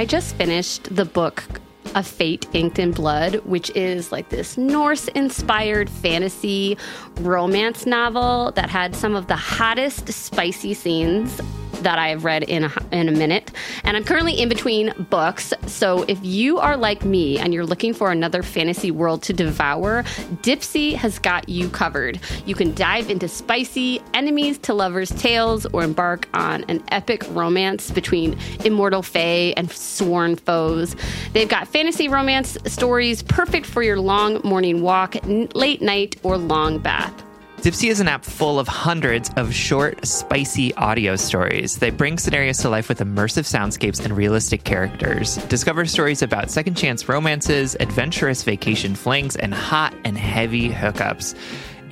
I just finished the book a Fate Inked in Blood, which is like this Norse inspired fantasy romance novel that had some of the hottest, spicy scenes that I've read in a, in a minute. And I'm currently in between books. So if you are like me and you're looking for another fantasy world to devour, Dipsea has got you covered. You can dive into spicy enemies to lovers tales or embark on an epic romance between immortal fae and sworn foes. They've got fantasy romance stories perfect for your long morning walk, late night, or long bath. Dipsea is an app full of hundreds of short, spicy audio stories. They bring scenarios to life with immersive soundscapes and realistic characters. Discover stories about second chance romances, adventurous vacation flings, and hot and heavy hookups.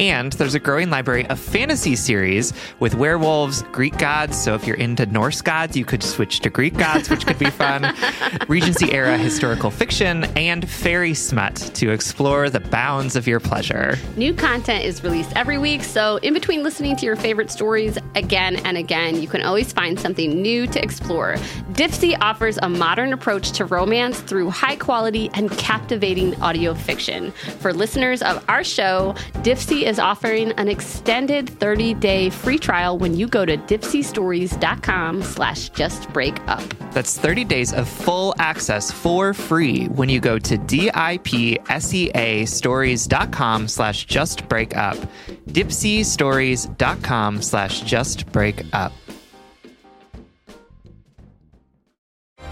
And there's a growing library of fantasy series with werewolves, Greek gods. So if you're into Norse gods, you could switch to Greek gods, which could be fun. Regency era historical fiction and fairy smut to explore the bounds of your pleasure. New content is released every week. So in between listening to your favorite stories again and again, you can always find something new to explore. Dipsea offers a modern approach to romance through high quality and captivating audio fiction. For listeners of our show, Dipsea is offering an extended 30-day free trial when you go to dipseastories.com slash justbreakup. That's 30 days of full access for free when you go to D-I-P-S-E-A stories.com slash justbreakup. dipseastories.com slash justbreakup.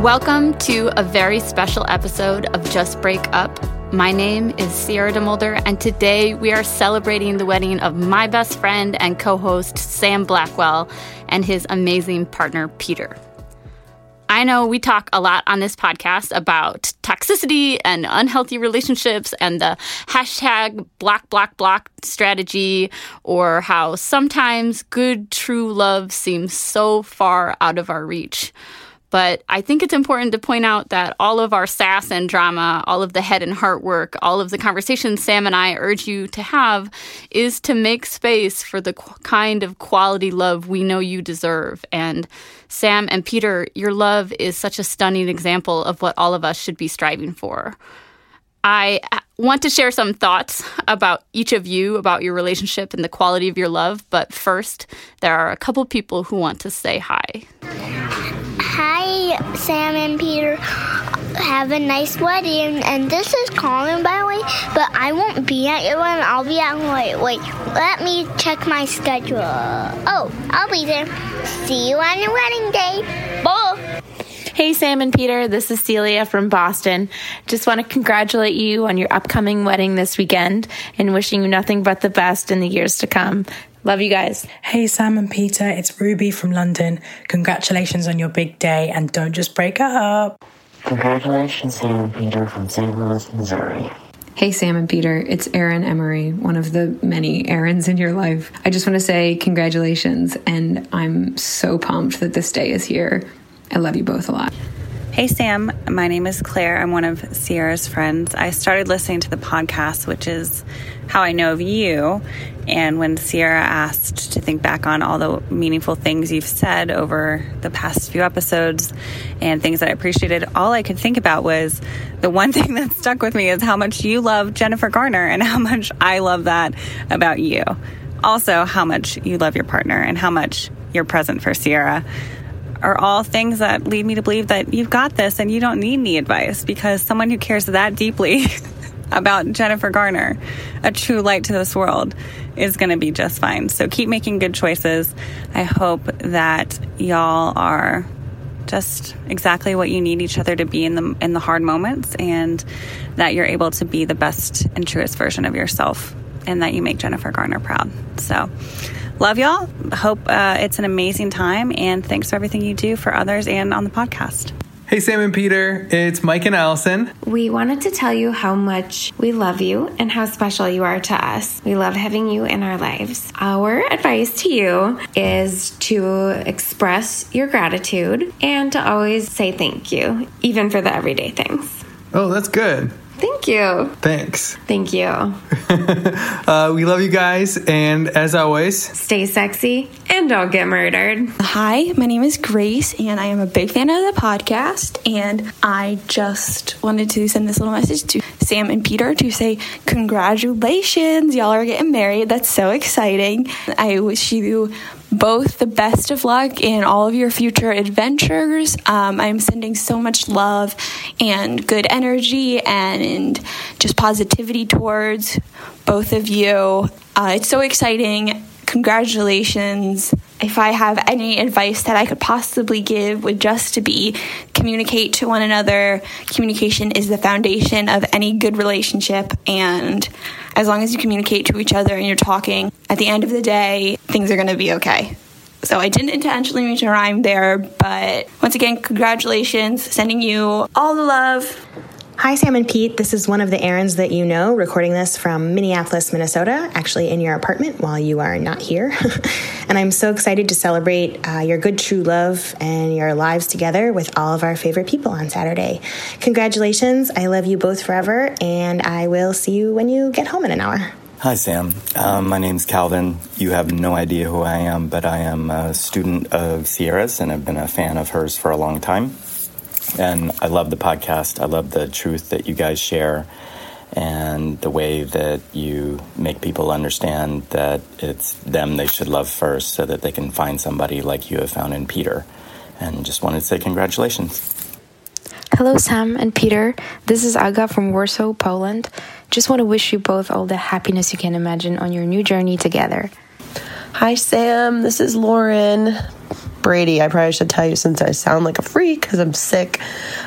Welcome to a very special episode of Just Break Up. My name is Sierra DeMulder, and today we are celebrating the wedding of my best friend and co host, Sam Blackwell, and his amazing partner, Peter. I know we talk a lot on this podcast about toxicity and unhealthy relationships and the hashtag block, block, block strategy, or how sometimes good, true love seems so far out of our reach. But I think it's important to point out that all of our sass and drama, all of the head and heart work, all of the conversations Sam and I urge you to have is to make space for the kind of quality love we know you deserve. And Sam and Peter, your love is such a stunning example of what all of us should be striving for. I uh, want to share some thoughts about each of you, about your relationship and the quality of your love. But first, there are a couple people who want to say hi. Sam and Peter. Have a nice wedding. And this is Colin, by the way, but I won't be at your wedding. I'll be at, wait, wait, let me check my schedule. Oh, I'll be there. See you on your wedding day. Bye. Hey, Sam and Peter, this is Celia from Boston. Just want to congratulate you on your upcoming wedding this weekend and wishing you nothing but the best in the years to come. Love you guys. Hey, Sam and Peter, it's Ruby from London. Congratulations on your big day and don't just break up. Congratulations, Sam and Peter from St. Louis, Missouri. Hey, Sam and Peter, it's Erin Emery, one of the many Erins in your life. I just want to say congratulations, and I'm so pumped that this day is here. I love you both a lot. Hey, Sam. My name is Claire. I'm one of Sierra's friends. I started listening to the podcast, which is how I know of you. And when Sierra asked to think back on all the meaningful things you've said over the past few episodes and things that I appreciated, all I could think about was the one thing that stuck with me is how much you love Jennifer Garner and how much I love that about you. Also, how much you love your partner and how much you're present for Sierra are all things that lead me to believe that you've got this and you don't need any advice because someone who cares that deeply about Jennifer Garner, a true light to this world, is going to be just fine. So keep making good choices. I hope that y'all are just exactly what you need each other to be in the in the hard moments and that you're able to be the best and truest version of yourself and that you make Jennifer Garner proud. So love y'all. Hope uh, it's an amazing time, and thanks for everything you do for others and on the podcast. Hey, Sam and Peter, it's Mike and Allison. We wanted to tell you how much we love you and how special you are to us. We love having you in our lives. Our advice to you is to express your gratitude and to always say thank you, even for the everyday things. Oh, that's good. Thank you. Thanks. Thank you. uh, we love you guys, and as always, stay sexy and don't get murdered. Hi, my name is Grace, and I am a big fan of the podcast. And I just wanted to send this little message to Sam and Peter to say, Congratulations, y'all are getting married. That's so exciting. I wish you both the best of luck in all of your future adventures. Um, I'm sending so much love and good energy and just positivity towards both of you. Uh, it's so exciting. Congratulations. If I have any advice that I could possibly give, would just to be communicate to one another. Communication is the foundation of any good relationship, and as long as you communicate to each other and you're talking, at the end of the day, things are going to be okay. So I didn't intentionally mean to rhyme there, but once again, congratulations. Sending you all the love. Hi, Sam and Pete. This is one of the Erins that you know, recording this from Minneapolis, Minnesota, actually in your apartment while you are not here. and I'm so excited to celebrate uh, your good, true love and your lives together with all of our favorite people on Saturday. Congratulations. I love you both forever, and I will see you when you get home in an hour. Hi, Sam. Um, my name's Calvin. You have no idea who I am, but I am a student of Sierra's and I've been a fan of hers for a long time. And I love the podcast. I love the truth that you guys share and the way that you make people understand that it's them they should love first so that they can find somebody like you have found in Peter. And just wanted to say congratulations. Hello, Sam and Peter. This is Aga from Warsaw, Poland. Just want to wish you both all the happiness you can imagine on your new journey together. Hi, Sam. This is Lauren. Brady. I probably should tell you since I sound like a freak because I'm sick.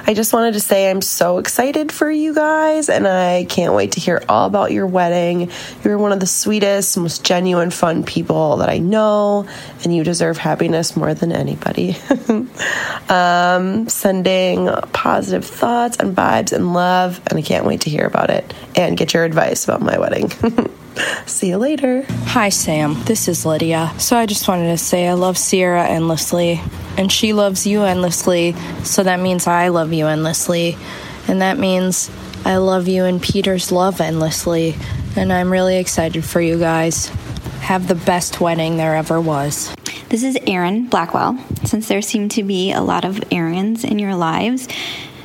I just wanted to say I'm so excited for you guys and I can't wait to hear all about your wedding. You're one of the sweetest, most genuine, fun people that I know, and you deserve happiness more than anybody. um, sending positive thoughts and vibes and love, and I can't wait to hear about it and get your advice about my wedding. See you later. Hi, Sam. This is Lydia. So I just wanted to say I love Sierra endlessly, and she loves you endlessly. So that means I love you endlessly. And that means I love you and Peter's love endlessly. And I'm really excited for you guys. Have the best wedding there ever was. This is Erin Blackwell. Since there seem to be a lot of Erins in your lives,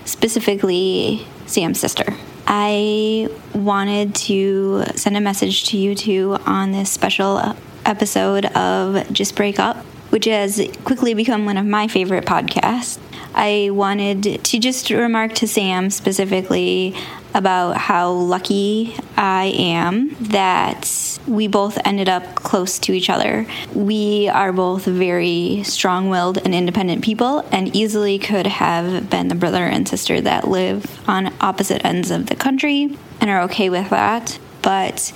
specifically Sam's sister. I wanted to send a message to you two on this special episode of Just Break Up, which has quickly become one of my favorite podcasts. I wanted to just remark to Sam specifically about how lucky I am that we both ended up close to each other. We are both very strong willed and independent people, and easily could have been the brother and sister that live on opposite ends of the country and are okay with that. But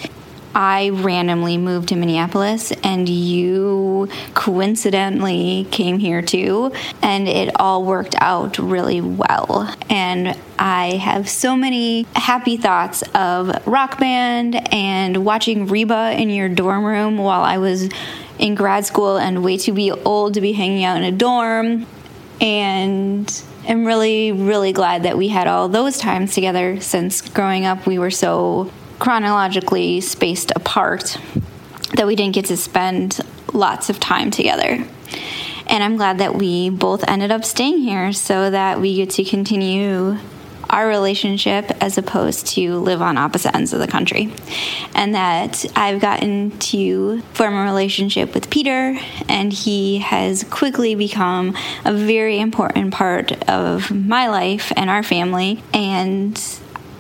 I randomly moved to Minneapolis and you coincidentally came here too, and it all worked out really well. And I have so many happy thoughts of rock band and watching Reba in your dorm room while I was in grad school and way too be old to be hanging out in a dorm. And I'm really, really glad that we had all those times together since growing up we were so chronologically spaced apart that we didn't get to spend lots of time together. And I'm glad that we both ended up staying here so that we get to continue our relationship as opposed to live on opposite ends of the country. And that I've gotten to form a relationship with Peter, and he has quickly become a very important part of my life and our family. And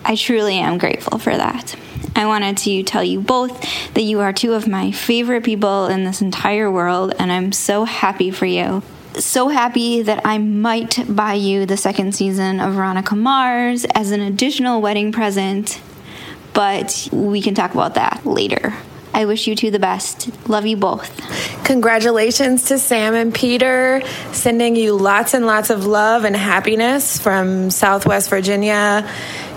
I truly am grateful for that. I wanted to tell you both that you are two of my favorite people in this entire world, and I'm so happy for you. So happy that I might buy you the second season of Veronica Mars as an additional wedding present, but we can talk about that later. I wish you two the best. Love you both. Congratulations to Sam and Peter, sending you lots and lots of love and happiness from Southwest Virginia.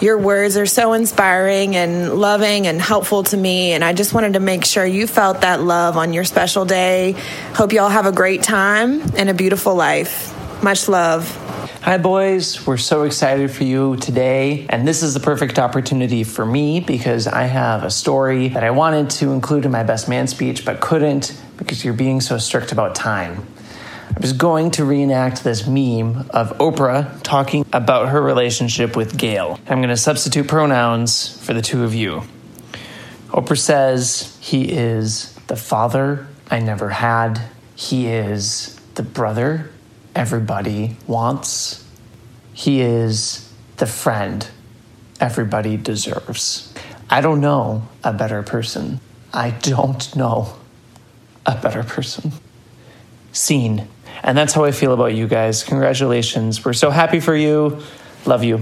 Your words are so inspiring and loving and helpful to me, and I just wanted to make sure you felt that love on your special day. Hope you all have a great time and a beautiful life. Much love. Hi, boys. We're so excited for you today. And this is the perfect opportunity for me because I have a story that I wanted to include in my best man speech, but couldn't because you're being so strict about time. I was going to reenact this meme of Oprah talking about her relationship with Gayle. I'm going to substitute pronouns for the two of you. Oprah says, He is the father I never had, he is the brother everybody wants. He is the friend everybody deserves. I don't know a better person. I don't know a better person. Scene. And that's how I feel about you guys. Congratulations. We're so happy for you. Love you.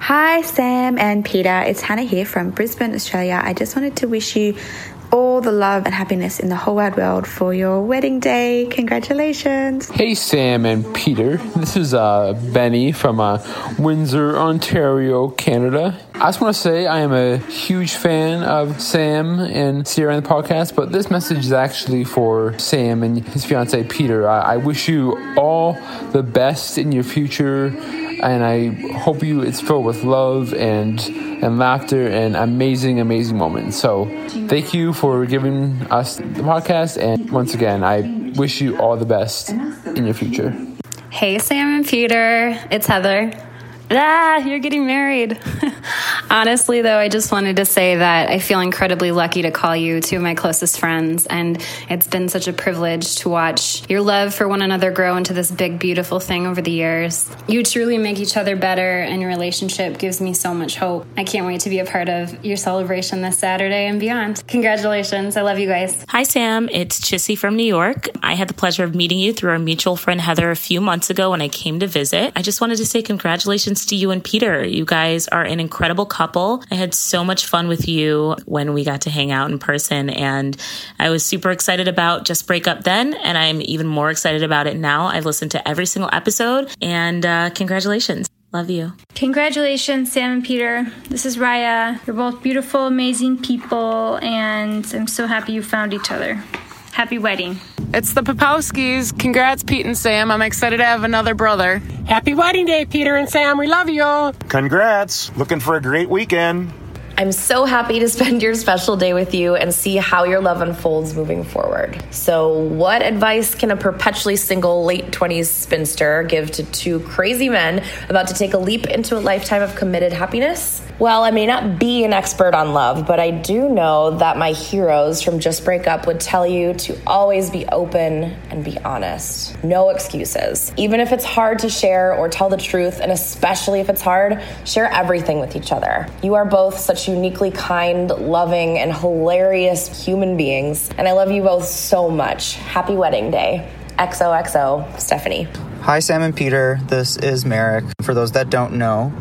Hi, Sam and Peter. It's Hannah here from Brisbane, Australia. I just wanted to wish you all the love and happiness in the whole wide world for your wedding day. Congratulations. Hey, Sam and Peter. This is uh, Benny from uh, Windsor, Ontario, Canada. I just want to say I am a huge fan of Sam and Sierra in the podcast, but this message is actually for Sam and his fiance Peter. I, I wish you all the best in your future, and I hope you it's filled with love and and laughter and amazing, amazing moments. So, thank you for giving us the podcast, and once again, I wish you all the best in your future. Hey, Sam and Peter, it's Heather. Ah, you're getting married. Honestly, though, I just wanted to say that I feel incredibly lucky to call you two of my closest friends. And it's been such a privilege to watch your love for one another grow into this big, beautiful thing over the years. You truly make each other better, and your relationship gives me so much hope. I can't wait to be a part of your celebration this Saturday and beyond. Congratulations. I love you guys. Hi, Sam. It's Chissy from New York. I had the pleasure of meeting you through our mutual friend Heather a few months ago when I came to visit. I just wanted to say congratulations to you and Peter. You guys are an incredible couple. I had so much fun with you when we got to hang out in person, and I was super excited about Just Break Up then, and I'm even more excited about it now. I've listened to every single episode, and uh, congratulations. Love you. Congratulations, Sam and Peter. This is Raya. You're both beautiful, amazing people, and I'm so happy you found each other. Happy wedding. It's the Popowskis. Congrats, Pete and Sam. I'm excited to have another brother. Happy wedding day, Peter and Sam. We love you. All. Congrats. Looking for a great weekend. I'm so happy to spend your special day with you and see how your love unfolds moving forward. So, what advice can a perpetually single late 20s spinster give to two crazy men about to take a leap into a lifetime of committed happiness? Well, I may not be an expert on love, but I do know that my heroes from Just Break Up would tell you to always be open and be honest. No excuses. Even if it's hard to share or tell the truth, and especially if it's hard, share everything with each other. You are both such uniquely kind, loving, and hilarious human beings, and I love you both so much. Happy wedding day. XOXO, Stephanie. Hi, Sam and Peter. This is Merrick. For those that don't know,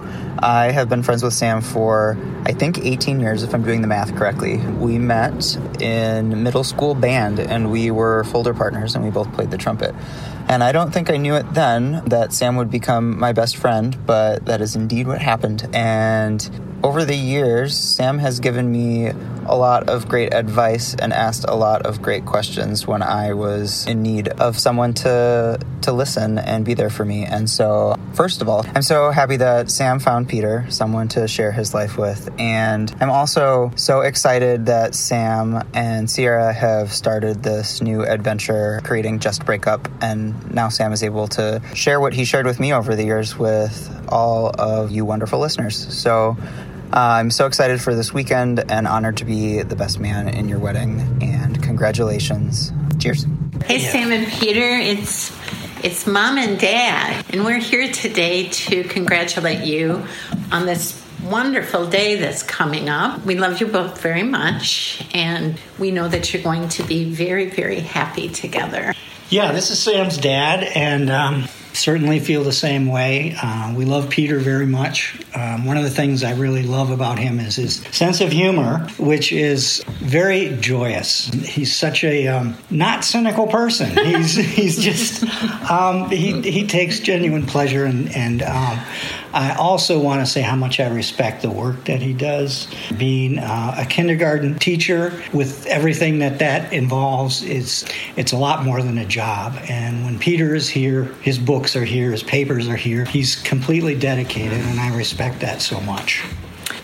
I have been friends with Sam for, I think, 18 years, if I'm doing the math correctly. We met in middle school band, and we were folder partners, and we both played the trumpet. And I don't think I knew it then that Sam would become my best friend, but that is indeed what happened. And over the years, Sam has given me a lot of great advice and asked a lot of great questions when I was in need of someone to to listen and be there for me. And so, first of all, I'm so happy that Sam found Peter, someone to share his life with, and I'm also so excited that Sam and Sierra have started this new adventure creating Just Break Up and now Sam is able to share what he shared with me over the years with all of you wonderful listeners. So uh, I'm so excited for this weekend and honored to be the best man in your wedding. And congratulations. Cheers. Hey, Sam and Peter. It's it's mom and dad, and we're here today to congratulate you on this wonderful day that's coming up. We love you both very much, and we know that you're going to be very, very happy together. Yeah, this is Sam's dad, and um, certainly feel the same way. Uh, we love Peter very much. Um, one of the things I really love about him is his sense of humor, which is very joyous. He's such a um, not cynical person. He's he's just um, he he takes genuine pleasure, and and um, I also want to say how much I respect the work that he does. Being uh, a kindergarten teacher with everything that that involves, it's it's a lot more than a job. And when Peter is here, his books are here, his papers are here. He's completely dedicated, and I respect that so much.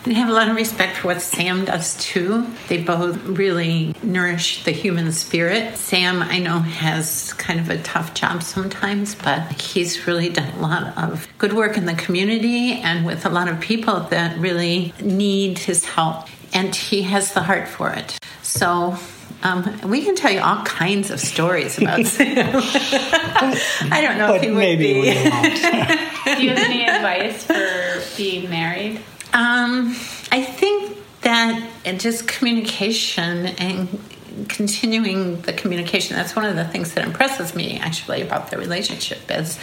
I have a lot of respect for what Sam does too. They both really nourish the human spirit. Sam, I know, has kind of a tough job sometimes, but he's really done a lot of good work in the community and with a lot of people that really need his help. And he has the heart for it. So um, we can tell you all kinds of stories about Sam. I don't know but if he would maybe be. we won't. Do you have any advice for being married? Um, I think that just communication and continuing the communication. That's one of the things that impresses me actually about their relationship is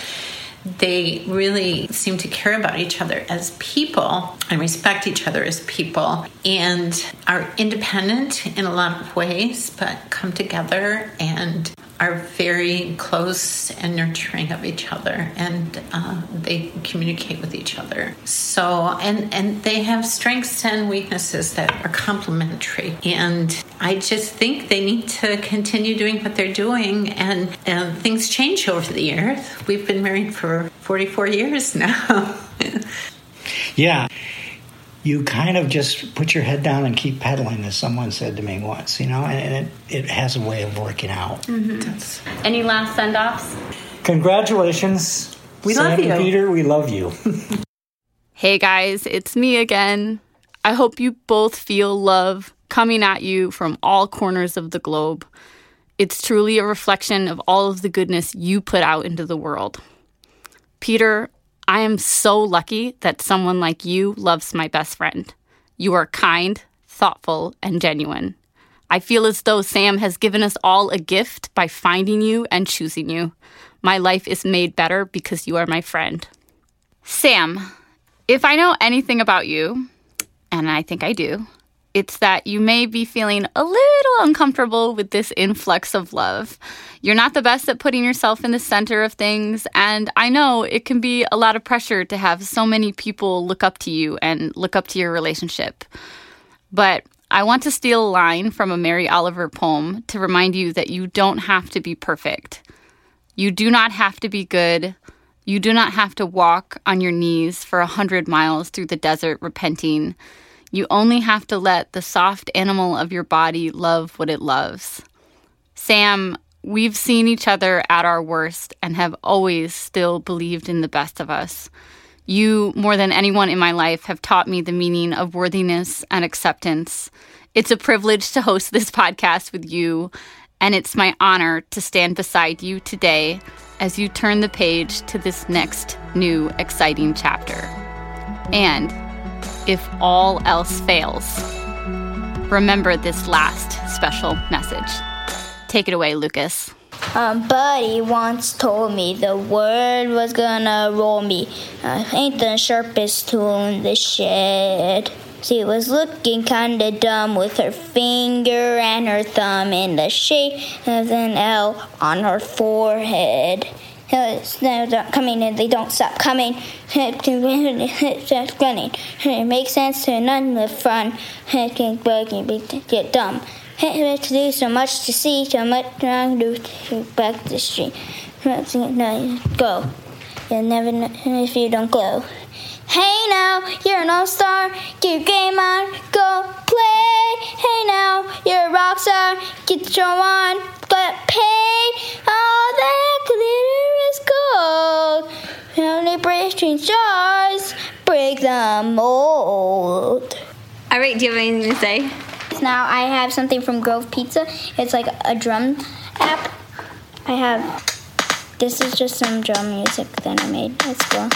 they really seem to care about each other as people and respect each other as people and are independent in a lot of ways but come together and are very close and nurturing of each other and uh, they communicate with each other. So and and they have strengths and weaknesses that are complementary. And i just think they need to continue doing what they're doing and uh, things change over the years. We've been married for 44 years now. Yeah. You kind of just put your head down and keep pedaling, as someone said to me once, you know, and it, it has a way of working out. Mm-hmm. Any last send offs? Congratulations. We Sam love you. Peter, we love you. Hey guys, it's me again. I hope you both feel love coming at you from all corners of the globe. It's truly a reflection of all of the goodness you put out into the world. Peter, I am so lucky that someone like you loves my best friend. You are kind, thoughtful, and genuine. I feel as though Sam has given us all a gift by finding you and choosing you. My life is made better because you are my friend. Sam, if I know anything about you, and I think I do, it's that you may be feeling a little uncomfortable with this influx of love. You're not the best at putting yourself in the center of things, and I know it can be a lot of pressure to have so many people look up to you and look up to your relationship. But I want to steal a line from a Mary Oliver poem to remind you that you don't have to be perfect. You do not have to be good. You do not have to walk on your knees for a hundred miles through the desert repenting. You only have to let the soft animal of your body love what it loves. Sam, we've seen each other at our worst and have always still believed in the best of us. You, more than anyone in my life, have taught me the meaning of worthiness and acceptance. It's a privilege to host this podcast with you, and it's my honor to stand beside you today as you turn the page to this next new exciting chapter. And if all else fails, remember this last special message. Take it away, Lucas. Um, Buddy once told me the word was gonna roll me. I ain't the sharpest tool in the shed. She was looking kinda dumb with her finger and her thumb in the shape of an L on her forehead. They're not coming and they don't stop coming. It's just running. It makes sense to none of fun. It can get dumb. To do so much to see, so much to do to back the street. Go. You'll never know if you don't glow. Hey now, you're an all-star. Get your game on, go play. Hey now, you're a rock star. Get the show on, but pay. All that glitter is gold. Only breaking stars break the mold. All right, do you have anything to say? Now I have something from Groove Pizza. It's like a drum app. I have. This is just some drum music that I made. Let's go.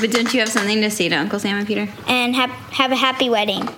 But don't you have something to say to Uncle Sam and Peter? And have have a happy wedding.